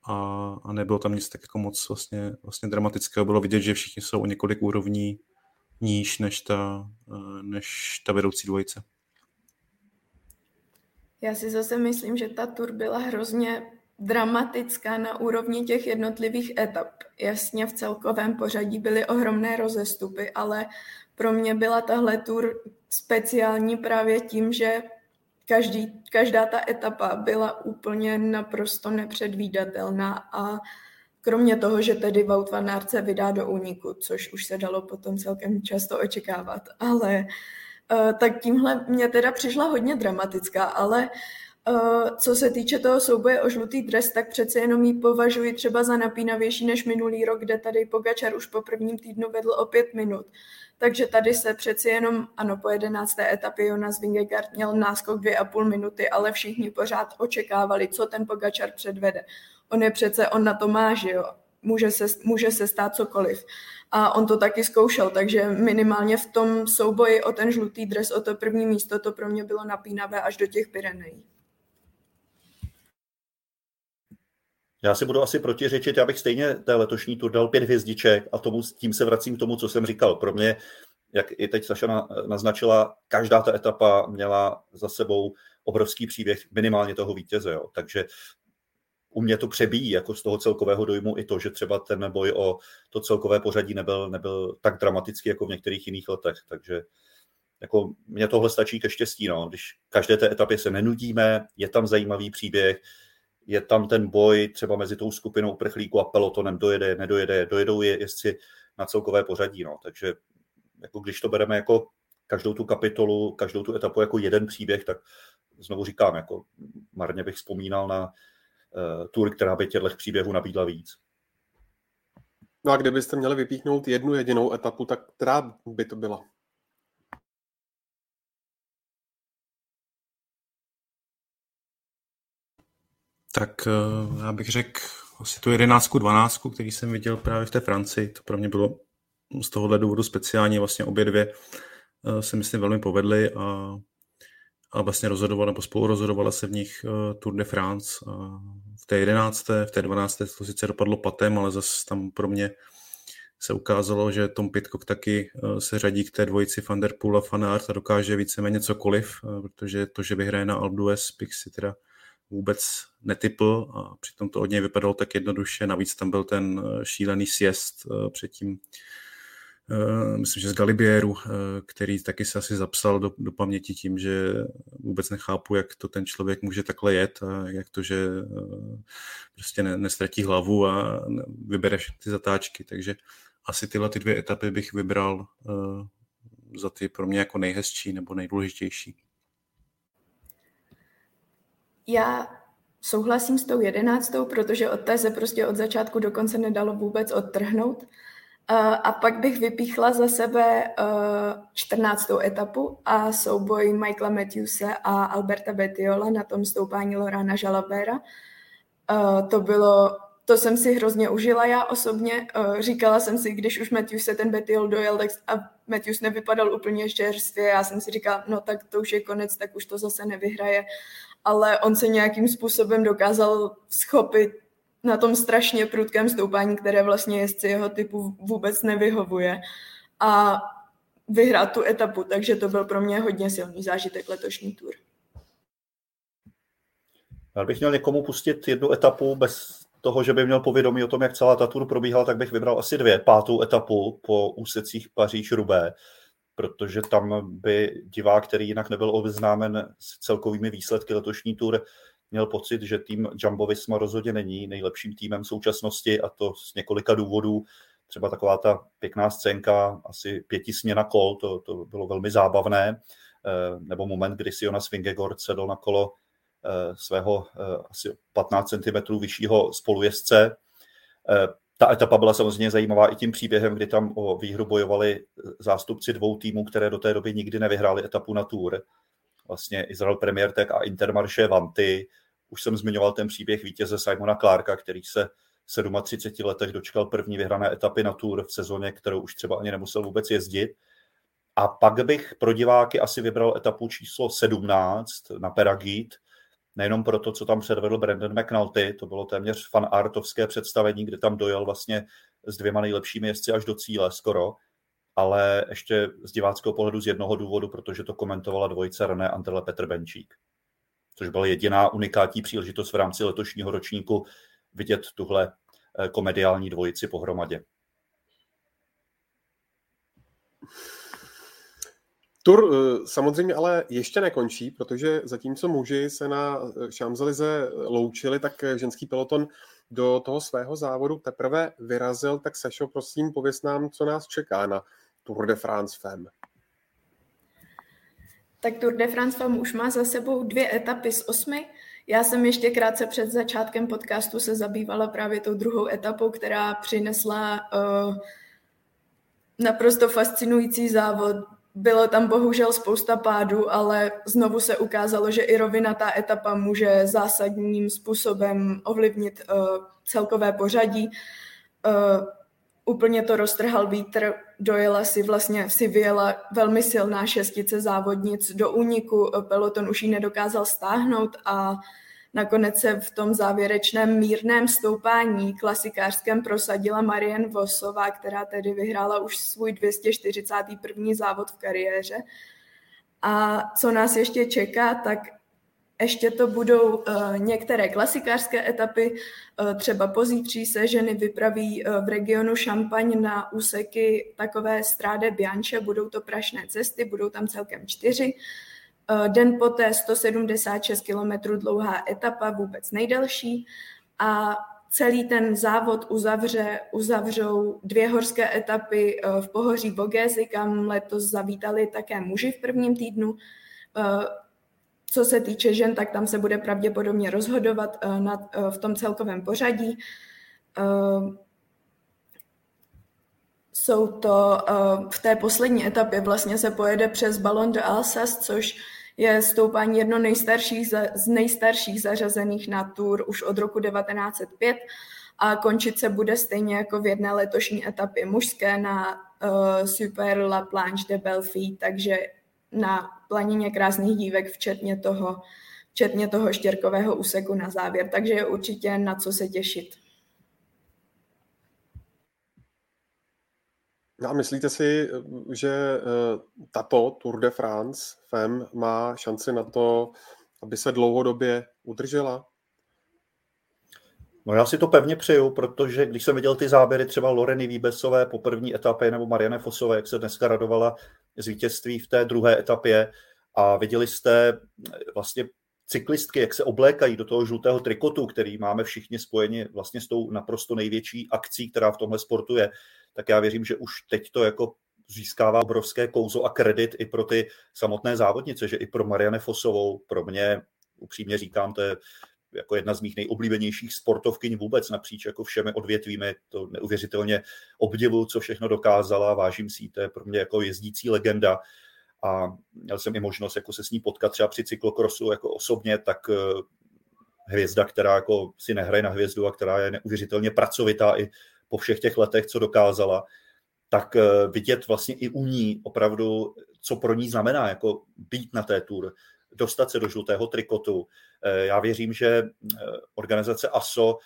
a, a nebylo tam nic tak jako moc vlastně, vlastně dramatického. Bylo vidět, že všichni jsou o několik úrovní níž než ta, uh, než ta vedoucí dvojice. Já si zase myslím, že ta tur byla hrozně dramatická na úrovni těch jednotlivých etap. Jasně v celkovém pořadí byly ohromné rozestupy, ale pro mě byla tahle tur speciální právě tím, že každý, každá ta etapa byla úplně naprosto nepředvídatelná a kromě toho, že tedy Wout van Aert se vydá do úniku, což už se dalo potom celkem často očekávat, ale uh, tak tímhle mě teda přišla hodně dramatická, ale co se týče toho souboje o žlutý dres, tak přece jenom ji považuji třeba za napínavější než minulý rok, kde tady Pogačar už po prvním týdnu vedl o pět minut. Takže tady se přeci jenom, ano, po jedenácté etapě Jonas Vingegaard měl náskok dvě a půl minuty, ale všichni pořád očekávali, co ten Pogačar předvede. On je přece, on na to má, že jo, může se, může se stát cokoliv. A on to taky zkoušel, takže minimálně v tom souboji o ten žlutý dres, o to první místo, to pro mě bylo napínavé až do těch Pyrenejí. Já si budu asi protiřečit, já bych stejně té letošní tur dal pět hvězdiček a tomu, tím se vracím k tomu, co jsem říkal. Pro mě, jak i teď Saša naznačila, každá ta etapa měla za sebou obrovský příběh minimálně toho vítěze. Jo. Takže u mě to přebíjí jako z toho celkového dojmu i to, že třeba ten boj o to celkové pořadí nebyl, nebyl tak dramatický jako v některých jiných letech. Takže jako mě tohle stačí ke štěstí. No. Když každé té etapě se nenudíme, je tam zajímavý příběh, je tam ten boj třeba mezi tou skupinou prchlíků a pelotonem, dojede, nedojede, dojedou je jestli na celkové pořadí. No. Takže jako když to bereme jako každou tu kapitolu, každou tu etapu jako jeden příběh, tak znovu říkám, jako marně bych vzpomínal na uh, tur, která by těchto příběhů nabídla víc. No a kdybyste měli vypíchnout jednu jedinou etapu, tak která by to byla? Tak eh, já bych řekl asi tu jedenáctku, dvanáctku, který jsem viděl právě v té Francii. To pro mě bylo z tohohle důvodu speciálně vlastně obě dvě eh, se myslím velmi povedly a, a vlastně rozhodovala nebo spolu rozhodovala se v nich eh, Tour de France. A v té jedenácté, v té dvanácté to sice dopadlo patem, ale zase tam pro mě se ukázalo, že Tom Pitcock taky se řadí k té dvojici Van Der Poel a Van Aert a dokáže víceméně cokoliv, protože to, že vyhraje na Alpe d'Huez, bych si teda vůbec netypl a přitom to od něj vypadalo tak jednoduše. Navíc tam byl ten eh, šílený sjezd eh, předtím, eh, myslím, že z Galibieru, který taky se asi zapsal do, do paměti tím, že vůbec nechápu, jak to ten člověk může takhle jet a jak to, že prostě ne, nestratí hlavu a vybere ty zatáčky, takže asi tyhle ty dvě etapy bych vybral za ty pro mě jako nejhezčí nebo nejdůležitější. Já souhlasím s tou jedenáctou, protože od té se prostě od začátku do konce nedalo vůbec odtrhnout. A pak bych vypíchla za sebe čtrnáctou etapu a souboj Michaela Matthewse a Alberta Betiola na tom stoupání Lorana Žalabera. To bylo to jsem si hrozně užila já osobně. Říkala jsem si, když už Matthews se ten Betiol dojel tak a Matthews nevypadal úplně čerstvě, já jsem si říkala, no tak to už je konec, tak už to zase nevyhraje ale on se nějakým způsobem dokázal schopit na tom strašně prudkém stoupání, které vlastně jezdci jeho typu vůbec nevyhovuje a vyhrát tu etapu, takže to byl pro mě hodně silný zážitek letošní tur. Já bych měl někomu pustit jednu etapu bez toho, že by měl povědomí o tom, jak celá ta tour probíhala, tak bych vybral asi dvě. Pátou etapu po úsecích Paříž-Rubé, protože tam by divák, který jinak nebyl obeznámen s celkovými výsledky letošní tour, měl pocit, že tým Jumbo Visma rozhodně není nejlepším týmem současnosti a to z několika důvodů. Třeba taková ta pěkná scénka, asi pěti směna kol, to, to bylo velmi zábavné, eh, nebo moment, kdy si Jonas Vingegaard sedl na kolo eh, svého eh, asi 15 cm vyššího spolujezdce. Ta etapa byla samozřejmě zajímavá i tím příběhem, kdy tam o výhru bojovali zástupci dvou týmů, které do té doby nikdy nevyhráli etapu na Tour. Vlastně Israel Premier Tech a Intermarché Vanty. Už jsem zmiňoval ten příběh vítěze Simona Clarka, který se v 37 letech dočkal první vyhrané etapy na Tour v sezóně, kterou už třeba ani nemusel vůbec jezdit. A pak bych pro diváky asi vybral etapu číslo 17 na Peragit, nejenom pro to, co tam předvedl Brandon McNulty, to bylo téměř fanartovské představení, kde tam dojel vlastně s dvěma nejlepšími jezdci až do cíle skoro, ale ještě z diváckého pohledu z jednoho důvodu, protože to komentovala dvojice René Antele Petr Benčík, což byla jediná unikátní příležitost v rámci letošního ročníku vidět tuhle eh, komediální dvojici pohromadě. Tur eh, samozřejmě ale ještě nekončí, protože zatímco muži se na eh, Šamzelize loučili, tak ženský peloton do toho svého závodu teprve vyrazil. Tak Sašo, prosím, pověs nám, co nás čeká na Tour de France Femme. Tak Tour de France Femme už má za sebou dvě etapy z osmi. Já jsem ještě krátce před začátkem podcastu se zabývala právě tou druhou etapou, která přinesla uh, naprosto fascinující závod. Bylo tam bohužel spousta pádů, ale znovu se ukázalo, že i rovinatá etapa může zásadním způsobem ovlivnit uh, celkové pořadí. Uh, úplně to roztrhal vítr, dojela si vlastně, si vyjela velmi silná šestice závodnic do úniku, peloton už ji nedokázal stáhnout a nakonec se v tom závěrečném mírném stoupání klasikářském prosadila Marian Vosová, která tedy vyhrála už svůj 241. závod v kariéře. A co nás ještě čeká, tak ještě to budou uh, některé klasikářské etapy, uh, třeba pozítří se ženy vypraví uh, v regionu Šampaň na úseky takové stráde Bianche, budou to prašné cesty, budou tam celkem čtyři. Den poté 176 km dlouhá etapa, vůbec nejdelší. A celý ten závod uzavře, uzavřou dvě horské etapy v pohoří Bogézy, kam letos zavítali také muži v prvním týdnu. Co se týče žen, tak tam se bude pravděpodobně rozhodovat eh, eh, v tom celkovém pořadí. Eh, jsou to v té poslední etapě vlastně se pojede přes Ballon de Alsace, což je stoupání jedno nejstarších, z nejstarších zařazených na Tour už od roku 1905 a končit se bude stejně jako v jedné letošní etapě mužské na uh, Super La Planche de Belfi, takže na planině krásných dívek, včetně toho, včetně toho štěrkového úseku na závěr. Takže je určitě na co se těšit. No a myslíte si, že eh, tato Tour de France FEM má šanci na to, aby se dlouhodobě udržela? No já si to pevně přeju, protože když jsem viděl ty záběry třeba Loreny Výbesové po první etapě nebo Marianne Fosové, jak se dneska radovala z vítězství v té druhé etapě a viděli jste vlastně cyklistky, jak se oblékají do toho žlutého trikotu, který máme všichni spojeni vlastně s tou naprosto největší akcí, která v tomhle sportu je, tak já věřím, že už teď to jako získává obrovské kouzo a kredit i pro ty samotné závodnice, že i pro Marianne Fosovou, pro mě, upřímně říkám, to je jako jedna z mých nejoblíbenějších sportovkyň vůbec napříč jako všemi odvětvími. To neuvěřitelně obdivu, co všechno dokázala, vážím si, to je pro mě jako jezdící legenda a měl jsem i možnost jako se s ní potkat třeba při cyklokrosu jako osobně, tak eh, hvězda, která jako si nehraje na hvězdu a která je neuvěřitelně pracovitá i po všech těch letech, co dokázala, tak eh, vidět vlastně i u ní opravdu, co pro ní znamená jako být na té tour, dostat se do žlutého trikotu. Eh, já věřím, že eh, organizace ASO,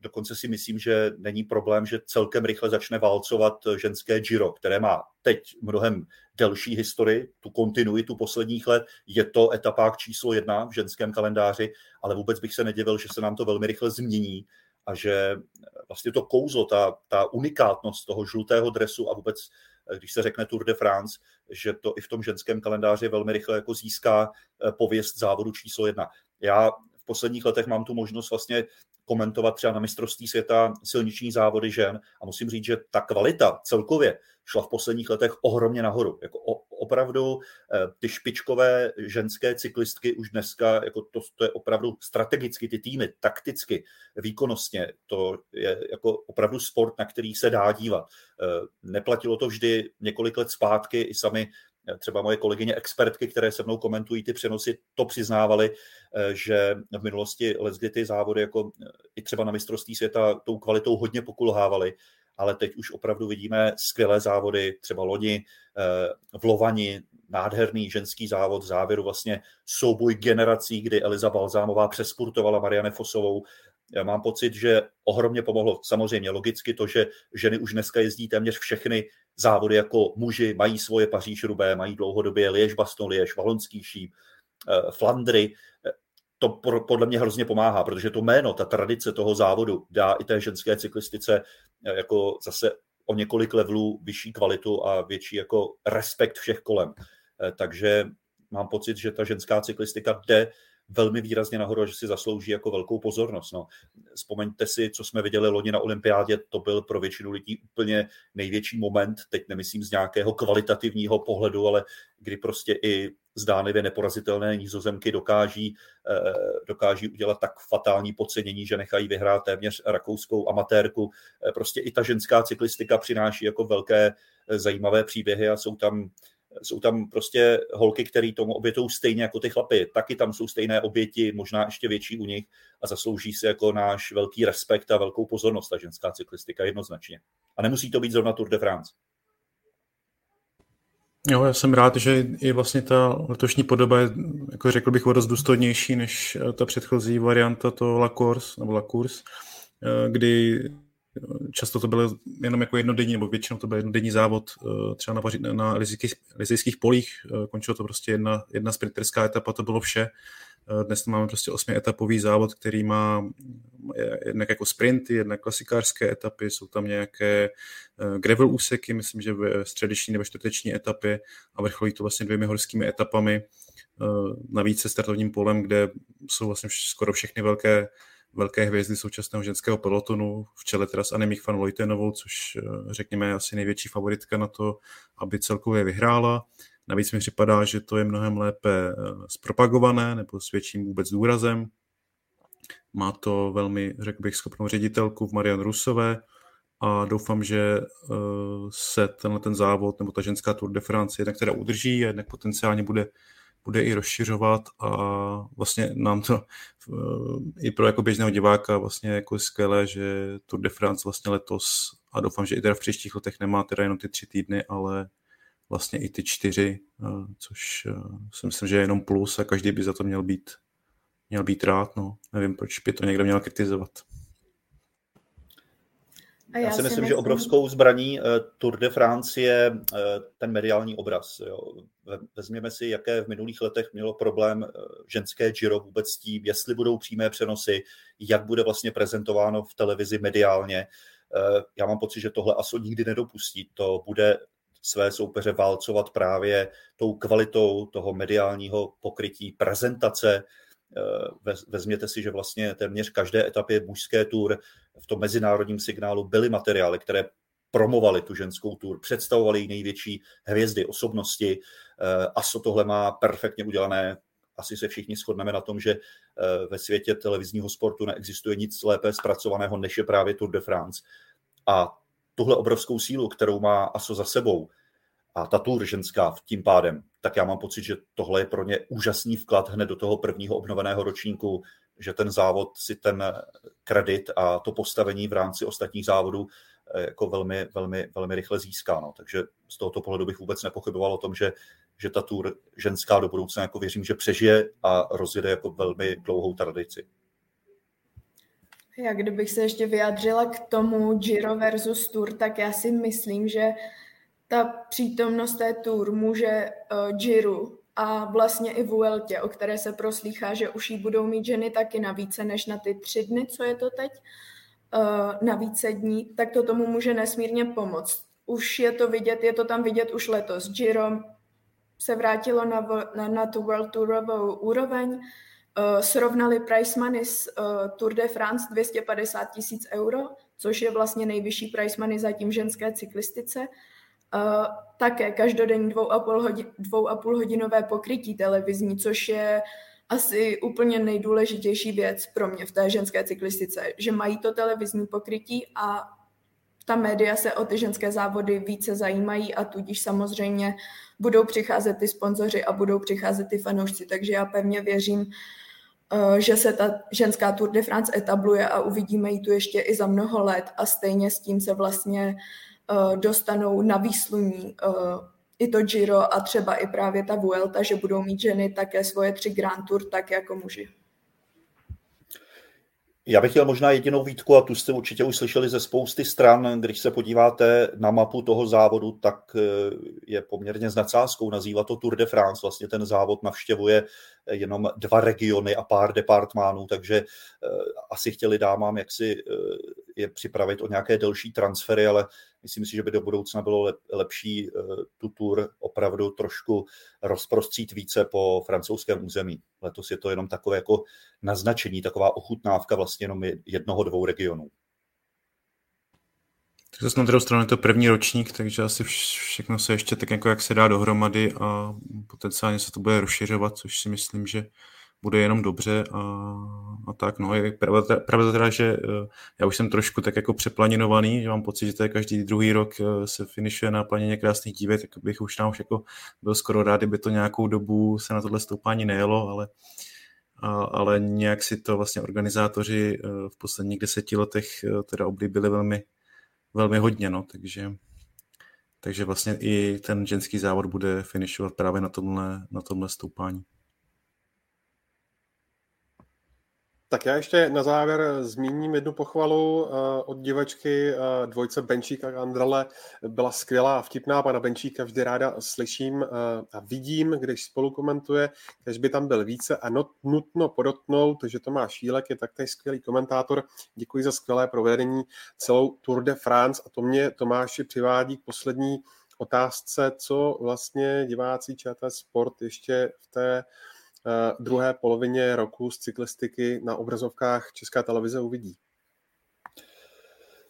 dokonce si myslím, že není problém, že celkem rychle začne válcovat ženské Giro, které má teď mnohem delší historii, tu kontinuitu posledních let. Je to etapák číslo jedna v ženském kalendáři, ale vůbec bych se nedivil, že se nám to velmi rychle změní a že vlastně to kouzlo, ta, ta unikátnost toho žlutého dresu a vůbec když se řekne Tour de France, že to i v tom ženském kalendáři velmi rychle jako získá eh, pověst závodu číslo jedna. Já v posledních letech mám tu možnost vlastně komentovat třeba na mistrovství světa silniční závody žen a musím říct, že ta kvalita celkově šla v posledních letech ohromně nahoru. Jako opravdu eh, ty špičkové ženské cyklistky už dneska, jako to, to je opravdu strategicky ty týmy, takticky, výkonnostně, to je jako opravdu sport, na který se dá dívat. Eh, neplatilo to vždy několik let zpátky, i sami eh, třeba moje kolegyně expertky, které se mnou komentují ty přenosy, to přiznávali, že v minulosti leckdy ty závody jako i třeba na mistrovství světa tou kvalitou hodně pokulhávaly ale teď už opravdu vidíme skvělé závody, třeba loni eh, v Lovani, nádherný ženský závod závěru vlastně souboj generací, kdy Eliza Balzámová přespurtovala Marianne Fosovou. Já mám pocit, že ohromně pomohlo samozřejmě logicky to, že ženy už dneska jezdí téměř všechny závody jako muži, mají svoje Paříž Rubé, mají dlouhodobě Liež Baston Liež, Valonský šíp, eh, Flandry to podle mě hrozně pomáhá, protože to jméno, ta tradice toho závodu dá i té ženské cyklistice eh, jako zase o několik levelů vyšší kvalitu a větší jako respekt všech kolem. Eh, takže mám pocit, že ta ženská cyklistika jde velmi výrazně nahoru, že si zaslouží jako velkou pozornost. No. Vzpomeňte si, co jsme viděli loni na olympiádě, to byl pro většinu lidí úplně největší moment, teď nemyslím z nějakého kvalitativního pohledu, ale kdy prostě i zdánlivě neporazitelné nízozemky dokáží, eh, dokáží udělat tak fatální podcenění, že nechají vyhrát téměř rakouskou amatérku. Eh, prostě i ta ženská cyklistika přináší jako velké eh, zajímavé příběhy a jsou tam jsou tam prostě holky, které tomu obětou stejně jako ty chlapy. Taky tam jsou stejné oběti, možná ještě větší u nich a zaslouží si jako náš velký respekt a velkou pozornost ta ženská cyklistika jednoznačně. A nemusí to být zrovna Tour de France. Jo, já jsem rád, že i vlastně ta letošní podoba je, jako řekl bych, dost důstojnější než ta předchozí varianta, to La Course, nebo La Course, eh, kdy často to bylo jenom jako jednodenní, nebo většinou to byl jednodenní závod eh, třeba na, na lizijských polích, eh, končilo to prostě jedna, jedna sprinterská etapa, to bylo vše. Eh, dnes máme prostě osmietapový závod, který má jednak jako sprinty, jednak klasikářské etapy, jsou tam nějaké gravel úseky, myslím, že ve středeční nebo čtvrteční etapě a vrcholí to vlastně dvěmi horskými etapami, navíc se startovním polem, kde jsou vlastně skoro všechny velké velké hvězdy současného ženského pelotonu, v čele teda s Anemich van Lojtenovou, což eh, řekněme asi největší favoritka na to, aby celkově vyhrála. Navíc mi připadá, že to je mnohem lépe eh, zpropagované nebo s větším vůbec důrazem. Má to velmi, řekl bych, schopnou ředitelku v Marian Rusové a doufám, že eh, se tenhle ten závod nebo ta ženská Tour de France jednak teda udrží a jednak potenciálně bude bude i rozšiřovat a vlastně nám to eh, i pro jako běžného diváka vlastně jako skvělé, že Tour de France vlastně letos a doufám, že i teda v příštích letech nemá teda jenom ty tři týdny, ale vlastně i ty čtyři, eh, což eh, si myslím, že je jenom plus a každý by za to měl být, měl být rád, no. Nevím, proč by to někdo měl kritizovat. A já, já si myslím, že obrovskou zbraní uh, Tour de France je uh, ten mediální obraz. Jo. Vezměme si, jaké v minulých letech mělo problém uh, ženské Giro vůbec s tím, jestli budou přímé přenosy, jak bude vlastně prezentováno v televizi mediálně. Uh, já mám pocit, že tohle ASO nikdy nedopustí. To bude své soupeře válcovat právě tou kvalitou toho mediálního pokrytí, prezentace, Eh, vezměte si, že vlastně téměř každé etapě mužské tour v tom mezinárodním signálu byly materiály, které promovali tu ženskou tour, představovali její největší hvězdy, osobnosti. Eh, ASO tohle má perfektně udělané. Asi se všichni shodneme na tom, že eh, ve světě televizního sportu neexistuje nic lépe zpracovaného, než je právě Tour de France. A tuhle obrovskou sílu, kterou má ASO za sebou, a ta ženská tím pádem, tak já mám pocit, že tohle je pro ně úžasný vklad hned do toho prvního obnoveného ročníku, že ten závod si ten kredit a to postavení v rámci ostatních závodů eh, jako velmi, velmi, velmi rychle získá. No. Takže z tohoto pohledu bych vůbec nepochyboval o tom, že že ta tour ženská do budoucna jako věřím, že přežije a rozjede jako velmi dlouhou tradici. Já kdybych se ještě vyjádřila k tomu Giro versus Tour, tak já si myslím, že ta přítomnost té Tour může uh, Giro a vlastně i Vueltě, o které se proslýchá, že už jí budou mít ženy taky na více než na ty tři dny, co je to teď, uh, na více dní, tak to tomu může nesmírně pomoct. Už je to vidět, je to tam vidět už letos. Giro se vrátilo na, na, na tu World Tourovou úroveň, uh, srovnali price money s uh, Tour de France 250 tisíc euro, což je vlastně nejvyšší price money zatím ženské cyklistice. Uh, také každodenní dvou a, půl hodin, dvou a půl hodinové pokrytí televizní, což je asi úplně nejdůležitější věc pro mě v té ženské cyklistice, že mají to televizní pokrytí a ta média se o ty ženské závody více zajímají a tudíž samozřejmě budou přicházet ty sponzoři a budou přicházet ty fanoušci. Takže já pevně věřím, eh, že se ta ženská Tour de France etabluje a uvidíme ji tu ještě i za mnoho let a stejně s tím se vlastně eh, dostanou na výsluní eh, i to Giro a třeba i právě ta Vuelta, že budou mít ženy také svoje tři Grand Tour, tak jako muži. Já bych chtěl možná jedinou výtku, a tu jste určitě už slyšeli ze spousty stran, když se podíváte na mapu toho závodu, tak eh, je poměrně s nadsázkou nazývat to Tour de France. Vlastně ten závod navštěvuje jenom dva regiony a pár departmánů, takže eh, asi chtěli dámám jak si eh, je připravit o nějaké delší transfery, ale myslím si, že by do budoucna bylo lepší eh, tu tour opravdu trošku rozprostřít více po francouzském území. Letos je to jenom takové jako naznačení, taková ochutnávka vlastně jenom jednoho, dvou regionů. Tak zase na druhou stranu je to první ročník, takže asi všechno se ještě tak jako jak se dá dohromady a potenciálně se to bude rozšiřovat, což si myslím, že bude jenom dobře a, a tak. No, je pravda, pravda teda, že uh, já už jsem trošku tak jako přeplaninovaný, že mám pocit, že to je každý druhý rok uh, se finišuje na planině krásných dívek, tak bych už tam už jako byl skoro rád, kdyby to nějakou dobu se na tohle stoupání nejelo, ale a, ale nějak si to vlastně organizátoři uh, v posledních deseti letech teda oblíbili velmi, velmi hodně, no, takže takže vlastně i ten ženský závod bude finišovat právě na tomhle, na tomhle stoupání. Tak já ještě na závěr zmíním jednu pochvalu uh, od divačky uh, dvojce Benčík a Andrale. Byla skvělá a vtipná, pana Benčíka vždy ráda slyším uh, a vidím, když spolu komentuje, když by tam byl více a not, nutno podotknout, že Tomáš Šílek je taktéž skvělý komentátor. Děkuji za skvělé provedení celou Tour de France a to mě Tomáši přivádí k poslední otázce, co vlastně diváci ČT Sport ještě v té Eh, druhé polovině roku z cyklistiky na obrazovkách Česká televize uvidí?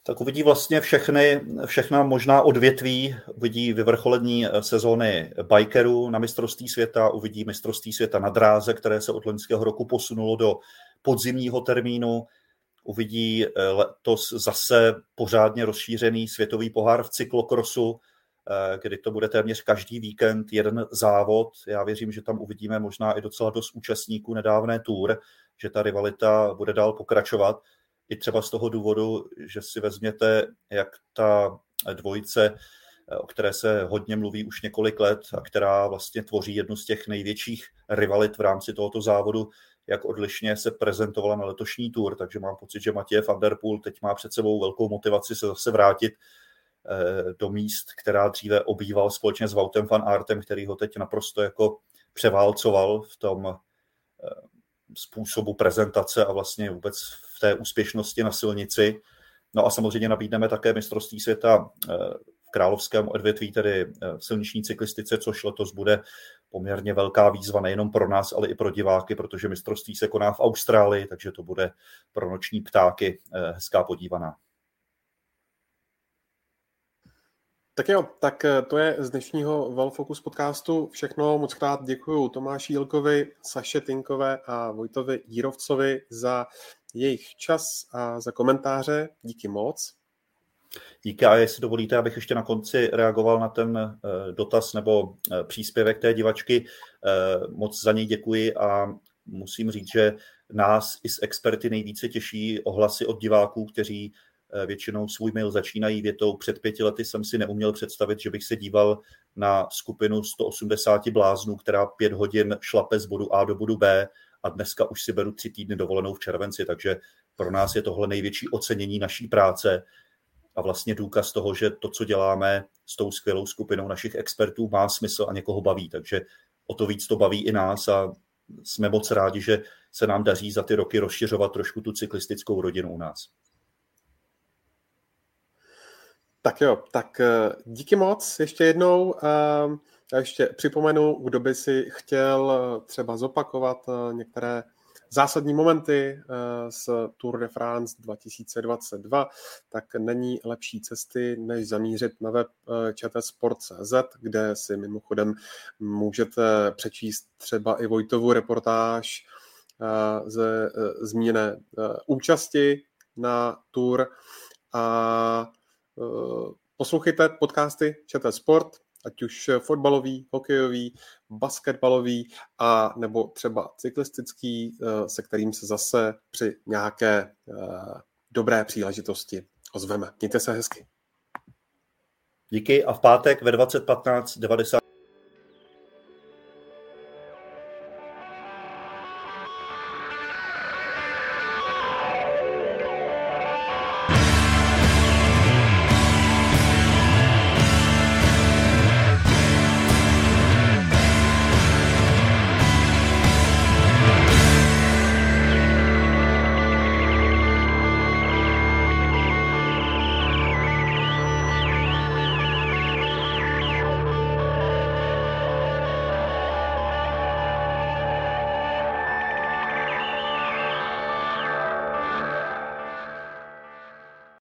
Tak uvidí vlastně všechny, všechna možná odvětví, uvidí vyvrcholení eh, sezóny bikerů na mistrovství světa, uvidí mistrovství světa na dráze, které se od loňského roku posunulo do podzimního termínu, uvidí eh, letos zase pořádně rozšířený světový pohár v cyklokrosu, Eh, kdy to bude téměř každý víkend jeden závod. Já věřím, že tam uvidíme možná i docela dost účastníků nedávné tour, že ta rivalita bude dál pokračovat. I třeba z toho důvodu, že si vezměte, jak ta dvojice, eh, o které se hodně mluví už několik let a která vlastně tvoří jednu z těch největších rivalit v rámci tohoto závodu, jak odlišně se prezentovala na letošní tour, takže mám pocit, že Matěj van teď má před sebou velkou motivaci se zase vrátit Eh, do míst, která dříve obýval společně s Vautem van Artem, který ho teď naprosto jako převálcoval v tom eh, způsobu prezentace a vlastně vůbec v té úspěšnosti na silnici. No a samozřejmě nabídneme také mistrovství světa eh, v královském odvětví, tedy v silniční cyklistice, což letos bude poměrně velká výzva nejenom pro nás, ale i pro diváky, protože mistrovství se koná v Austrálii, takže to bude pro noční ptáky hezká podívaná. Tak jo, tak eh, to je z dnešního Velfocus podcastu všechno. Moc krát děkuji Tomáši Jilkovi, Saše Tinkové a Vojtovi Jírovcovi za jejich čas a za komentáře. Díky moc. Díky a jestli dovolíte, abych ještě na konci reagoval na ten eh, dotaz nebo eh, příspěvek té divačky. Moc za něj děkuji a musím říct, že nás i z experty nejvíce těší ohlasy od diváků, kteří většinou svůj mail začínají větou před pěti lety jsem si neuměl představit, že bych se díval na skupinu 180 bláznů, která pět hodin šlape z bodu A do bodu B a dneska už si beru tři týdny dovolenou v červenci, takže pro nás je tohle největší ocenění naší práce a vlastně důkaz toho, že to, co děláme s tou skvělou skupinou našich expertů, má smysl a někoho baví. Takže o to víc to baví i nás a jsme moc rádi, že se nám daří za ty roky rozšiřovat trošku tu cyklistickou rodinu u nás. Tak jo, tak eh, díky moc ještě jednou. Eh, já ještě připomenu, kdo by si chtěl eh, třeba zopakovat některé zásadní momenty z Tour de France 2022, tak není lepší cesty, než zamířit na web čtsport.cz, kde si mimochodem můžete přečíst třeba i Vojtovu reportáž ze zmíněné účasti na Tour a Eh, poslouchejte podcasty ČT Sport, ať už fotbalový, hokejový, basketbalový a nebo třeba cyklistický, eh, se kterým se zase při nějaké eh, dobré příležitosti ozveme. Mějte se hezky. Díky a v pátek ve 2015 90